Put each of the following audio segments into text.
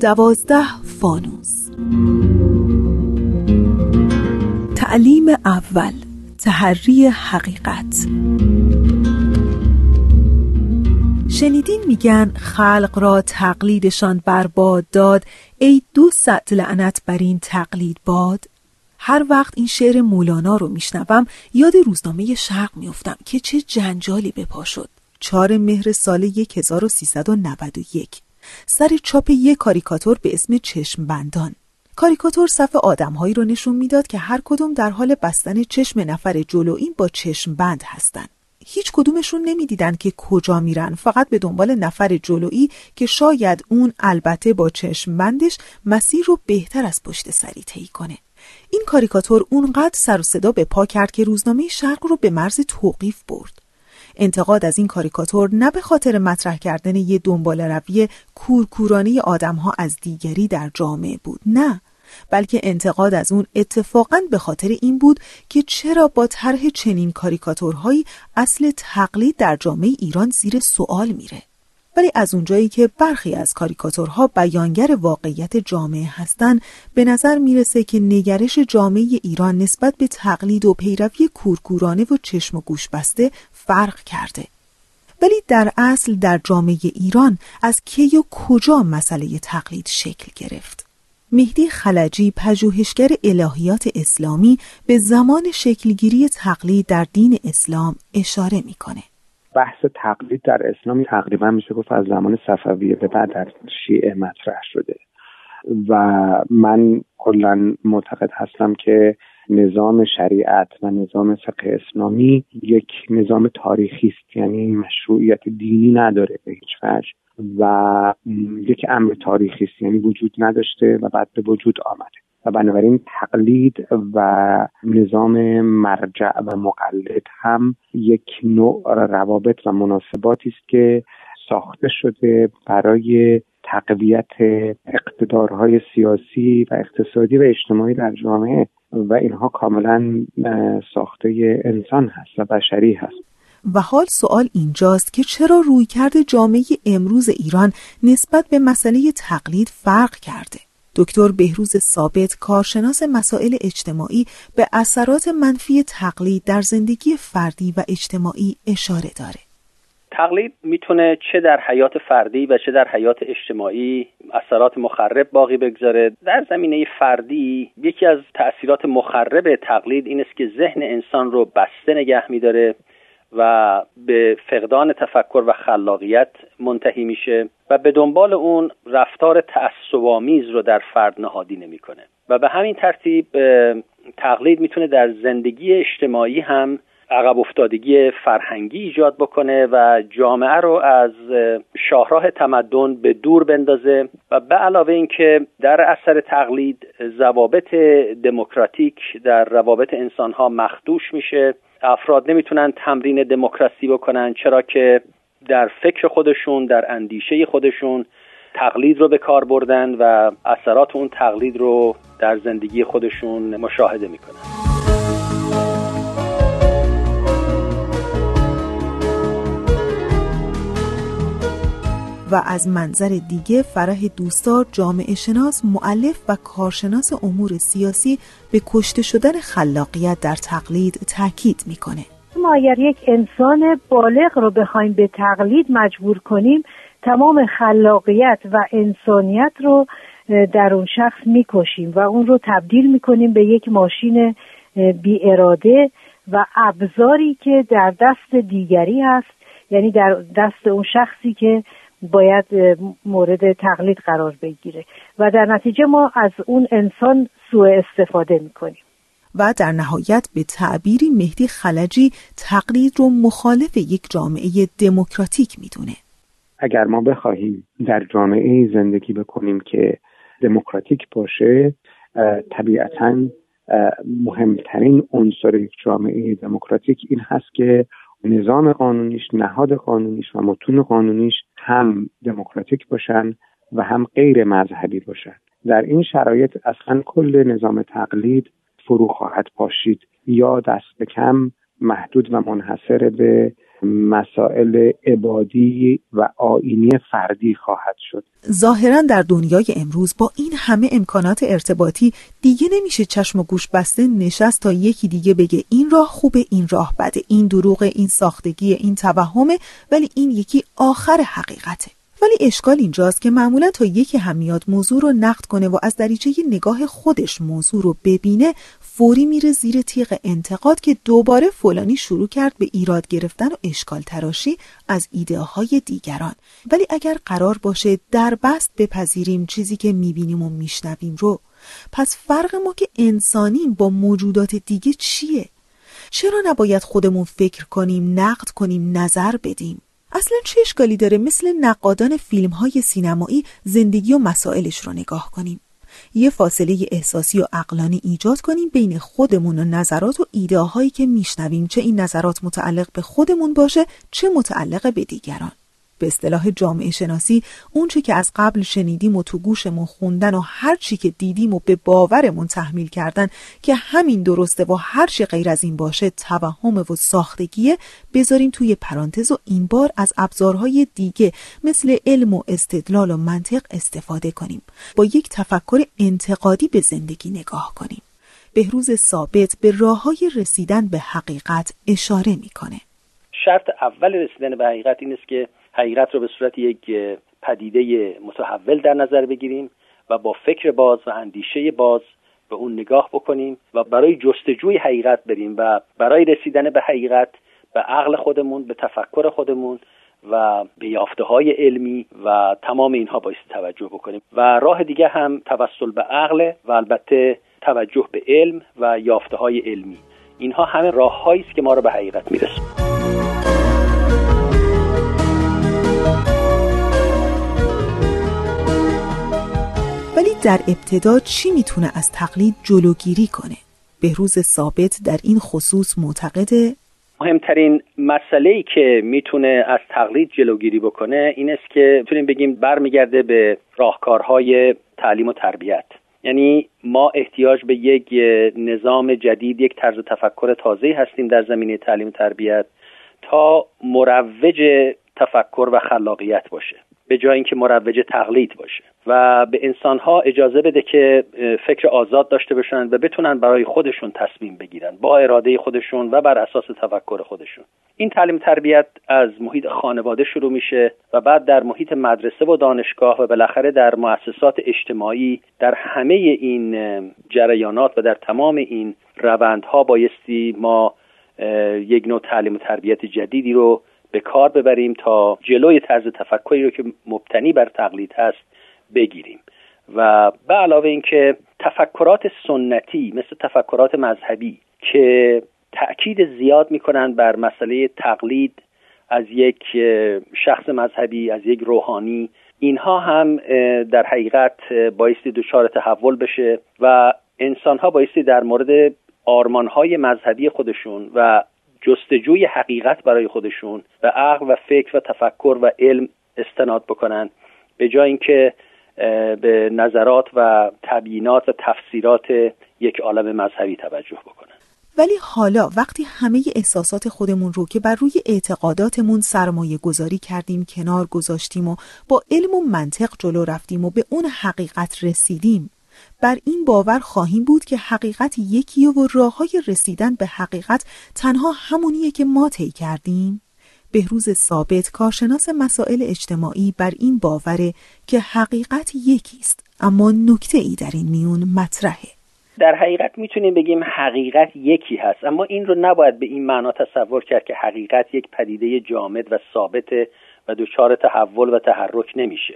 دوازده فانوس. تعلیم اول تحری حقیقت. شنیدین میگن خلق را تقلیدشان برباد داد ای دو ست لعنت بر این تقلید باد؟ هر وقت این شعر مولانا رو میشنوم یاد روزنامه شرق میافتم که چه جنجالی به پا شد. چهار مهر سال 1391 سر چاپ یک کاریکاتور به اسم چشم بندان. کاریکاتور صف آدمهایی رو نشون می‌داد که هر کدوم در حال بستن چشم نفر جلویی با چشم بند هستند. هیچ کدومشون نمی‌دیدن که کجا میرن فقط به دنبال نفر جلویی که شاید اون البته با چشم بندش مسیر رو بهتر از پشت سری طی کنه. این کاریکاتور اونقدر سر و صدا به پا کرد که روزنامه شرق رو به مرز توقیف برد. انتقاد از این کاریکاتور نه به خاطر مطرح کردن یه دنبال روی کورکورانه آدمها از دیگری در جامعه بود نه. بلکه انتقاد از اون اتفاقا به خاطر این بود که چرا با طرح چنین کاریکاتورهایی اصل تقلید در جامعه ایران زیر سوال میره. ولی از اونجایی که برخی از کاریکاتورها بیانگر واقعیت جامعه هستند به نظر می‌رسه که نگرش جامعه ایران نسبت به تقلید و پیروی کورکورانه و چشم و گوش بسته فرق کرده. ولی در اصل در جامعه ایران از کی و کجا مسئله تقلید شکل گرفت؟ مهدی خلجی پژوهشگر الهیات اسلامی به زمان شکلگیری تقلید در دین اسلام اشاره می‌کنه. بحث تقلید در اسلام تقریبا میشه گفت از زمان صفویه به بعد در شیعه مطرح شده. و من کلا معتقد هستم که نظام شریعت و نظام فقه اسلامی یک نظام تاریخی است. یعنی مشروعیت دینی نداره به هیچ وجه و یک امر تاریخی است. یعنی وجود نداشته و بعد به وجود آمده. و بنابراین تقلید و نظام مرجع و مقلد هم یک نوع روابط و مناسباتی است که ساخته شده برای تقویت اقتدارهای سیاسی و اقتصادی و اجتماعی در جامعه و اینها کاملا ساخته انسان هست و بشری هست. و حال سوال اینجاست که چرا رویکرد جامعه امروز ایران نسبت به مسئله تقلید فرق کرده؟ دکتر بهروز ثابت کارشناس مسائل اجتماعی به اثرات منفی تقلید در زندگی فردی و اجتماعی اشاره داره. تقلید می‌تونه چه در حیات فردی و چه در حیات اجتماعی اثرات مخرب باقی بگذاره. در زمینه فردی یکی از تاثیرات مخرب تقلید این است که ذهن انسان رو بسته نگه میداره. و به فقدان تفکر و خلاقیت منتهی میشه و به دنبال اون رفتار تعصبآمیز رو در فرد نهادی نمی‌کنه. و به همین ترتیب تقلید می‌تونه در زندگی اجتماعی هم عقب افتادگی فرهنگی ایجاد بکنه و جامعه رو از شاهراه تمدن به دور بندازه و به علاوه اینکه در اثر تقلید ضوابط دموکراتیک در روابط انسانها مخدوش میشه افراد نمی‌تونن تمرین دموکراسی بکنن چرا که در فکر خودشون در اندیشه خودشون تقلید رو به کار بردن و اثرات اون تقلید رو در زندگی خودشون مشاهده می‌کنن. و از منظر دیگه فرح دوستار جامعه شناس معلف و کارشناس امور سیاسی به کشته شدن خلاقیت در تقلید تاکید می‌کنه. ما اگر یک انسان بالغ رو بخوایم به تقلید مجبور کنیم تمام خلاقیت و انسانیت رو در اون شخص می‌کشیم و اون رو تبدیل می‌کنیم به یک ماشین بی اراده و ابزاری که در دست دیگری هست یعنی در دست اون شخصی که باید مورد تقلید قرار بگیره. و در نتیجه ما از اون انسان سوء استفاده می‌کنیم. و در نهایت به تعبیری مهدی خلجی تقلید رو مخالف یک جامعه دموکراتیک می‌دونه. اگر ما بخواهیم در جامعه زندگی بکنیم که دموکراتیک باشه طبیعتا مهمترین عنصر یک جامعه دموکراتیک این هست که نظام قانونیش نهاد قانونیش و متون قانونیش هم دموکراتیک باشن و هم غیر مذهبی باشن. در این شرایط اصلا کل نظام تقلید فرو خواهد پاشید یا دست به کم محدود و منحصر به مسائل عبادی و آینی فردی خواهد شد. ظاهرا در دنیای امروز با این همه امکانات ارتباطی دیگه نمیشه چشم و گوش بسته نشست تا یکی دیگه بگه این راه خوبه این راه بده. این دروغ این ساختگی این توهمه ولی این یکی آخر حقیقته. ولی اشکال اینجاست که معمولا تا یکی هم میاد موضوع رو نقد کنه و از دریچه نگاه خودش موضوع رو ببینه فوری میره زیر تیغ انتقاد که دوباره فلانی شروع کرد به ایراد گرفتن و اشکال تراشی از ایده های دیگران ولی اگر قرار باشه در بست بپذیریم چیزی که می‌بینیم و میشنویم رو پس فرق ما که انسانیم با موجودات دیگه چیه؟ چرا نباید خودمون فکر کنیم نقد کنیم نظر بدیم اصلا چه اشکالی داره مثل نقادان فیلم های سینمایی زندگی و مسائلش رو نگاه کنیم؟ یه فاصله احساسی و اقلانی ایجاد کنیم بین خودمون و نظرات و ایده هایی که میشنویم. چه این نظرات متعلق به خودمون باشه چه متعلق به دیگران. به اصطلاح جامعه شناسی اون چی که از قبل شنیدیم و تو گوشمون خوندن و هر چی که دیدیم و به باورمون تحمیل کردن که همین درسته و هر چی غیر از این باشه توهم و ساختگیه بذاریم توی پرانتز و این بار از ابزارهای دیگه مثل علم و استدلال و منطق استفاده کنیم. با یک تفکر انتقادی به زندگی نگاه کنیم. بهروز ثابت به راه های رسیدن به حقیقت اشاره می‌کنه. شرط اول رسیدن به حقیقت این است که حقیقت رو به صورت یک پدیده متحول در نظر بگیریم و با فکر باز و اندیشه باز به اون نگاه بکنیم و برای جستجوی حقیقت بریم و برای رسیدن به حقیقت به عقل خودمون به تفکر خودمون و به یافته های علمی و تمام اینها باید توجه بکنیم. و راه دیگه هم توسل به عقل و البته توجه به علم و یافته های علمی. اینها همه راه است که ما رو به حقیقت میرسونه. ولی در ابتدا چی می‌تونه از تقلید جلوگیری کنه؟ بهروز ثابت در این خصوص معتقده مهمترین مسئله ای که می‌تونه از تقلید جلوگیری بکنه این است که می‌تونیم بگیم برمیگرده به راهکارهای تعلیم و تربیت یعنی ما احتیاج به یک نظام جدید یک طرز تفکر تازه هستیم در زمینه تعلیم و تربیت تا مروج تفکر و خلاقیت باشه به جای اینکه مروج تقلید باشه و به انسانها اجازه بده که فکر آزاد داشته باشن و بتونن برای خودشون تصمیم بگیرن با اراده خودشون و بر اساس تفکر خودشون. این تعلیم تربیت از محیط خانواده شروع میشه و بعد در محیط مدرسه و دانشگاه و بالاخره در مؤسسات اجتماعی در همه این جریانات و در تمام این روندها بایستی ما یک نوع تعلیم و تربیت جدیدی رو به کار ببریم تا جلوی طرز تفکری رو که مبتنی بر تقلید هست بگیریم. و به علاوه اینکه تفکرات سنتی مثل تفکرات مذهبی که تأکید زیاد می‌کنن بر مسئله تقلید از یک شخص مذهبی از یک روحانی اینها هم در حقیقت بایستی دچار تحول بشه و انسان ها بایستی در مورد آرمان های مذهبی خودشون و جستجوی حقیقت برای خودشون و عقل و فکر و تفکر و علم استناد بکنن. به جای اینکه به نظرات و تبیینات و تفسیرات یک عالم مذهبی توجه بکنن. ولی حالا وقتی همه احساسات خودمون رو که بر روی اعتقاداتمون سرمایه گذاری کردیم کنار گذاشتیم و با علم و منطق جلو رفتیم و به اون حقیقت رسیدیم بر این باور خواهیم بود که حقیقت یکیه و راه های رسیدن به حقیقت تنها همونیه که ما طی کردیم. بهروز ثابت کارشناس مسائل اجتماعی بر این باوره که حقیقت یکیست اما نکته ای در این میون مطرحه. در حقیقت می‌تونیم بگیم حقیقت یکی هست اما این رو نباید به این معنا تصور کرد که حقیقت یک پدیده جامد و ثابت و دچار تحول و تحرک نمیشه.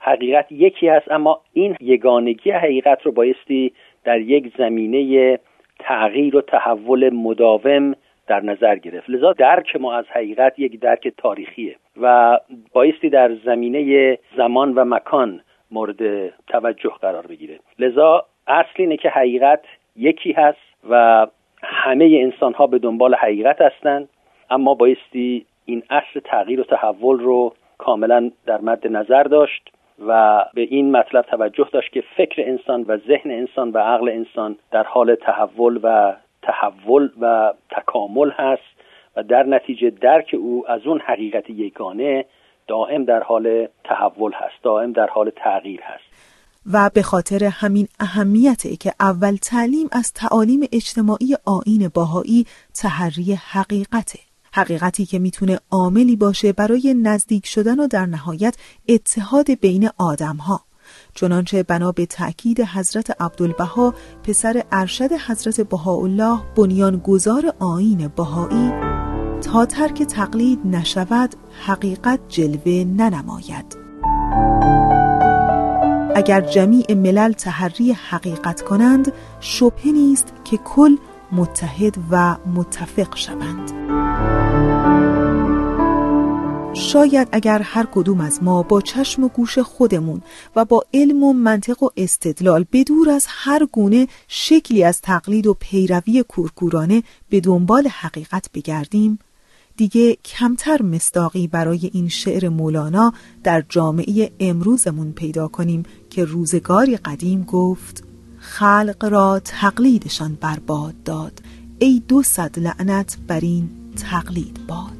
حقیقت یکی هست اما این یگانگی حقیقت رو بایستی در یک زمینه تغییر و تحول مداوم در نظر گرفت. لذا درک ما از حقیقت یک درک تاریخیه و بایستی در زمینه زمان و مکان مورد توجه قرار بگیره. لذا اصل اینه که حقیقت یکی هست و همه انسان ها به دنبال حقیقت هستند اما بایستی این اصل تغییر و تحول رو کاملا در مد نظر داشت. و به این مطلب توجه داشت که فکر انسان و ذهن انسان و عقل انسان در حال تحول و تحول و تکامل هست و در نتیجه درک او از اون حقیقت یگانه دائم در حال تحول هست دائم در حال تغییر هست. و به خاطر همین اهمیته که اول تعلیم از تعالیم اجتماعی آین باهایی تحری حقیقته. حقیقتی که می‌تونه عاملی باشه برای نزدیک شدن و در نهایت اتحاد بین آدم ها چنانچه بنا به تأکید حضرت عبدالبها پسر ارشد حضرت بهاءالله بنیانگذار آین بهایی تا ترک تقلید نشود حقیقت جلوه ننماید. اگر جمیع ملل تحری حقیقت کنند شبه نیست که کل متحد و متفق شوند. شاید اگر هر کدوم از ما با چشم و گوش خودمون و با علم و منطق و استدلال بدور از هر گونه شکلی از تقلید و پیروی کورکورانه به دنبال حقیقت بگردیم دیگه کمتر مستاقی برای این شعر مولانا در جامعه امروزمون پیدا کنیم که روزگاری قدیم گفت خلق را تقلیدشان برباد داد. ای دو صد لعنت بر این تقلید باد.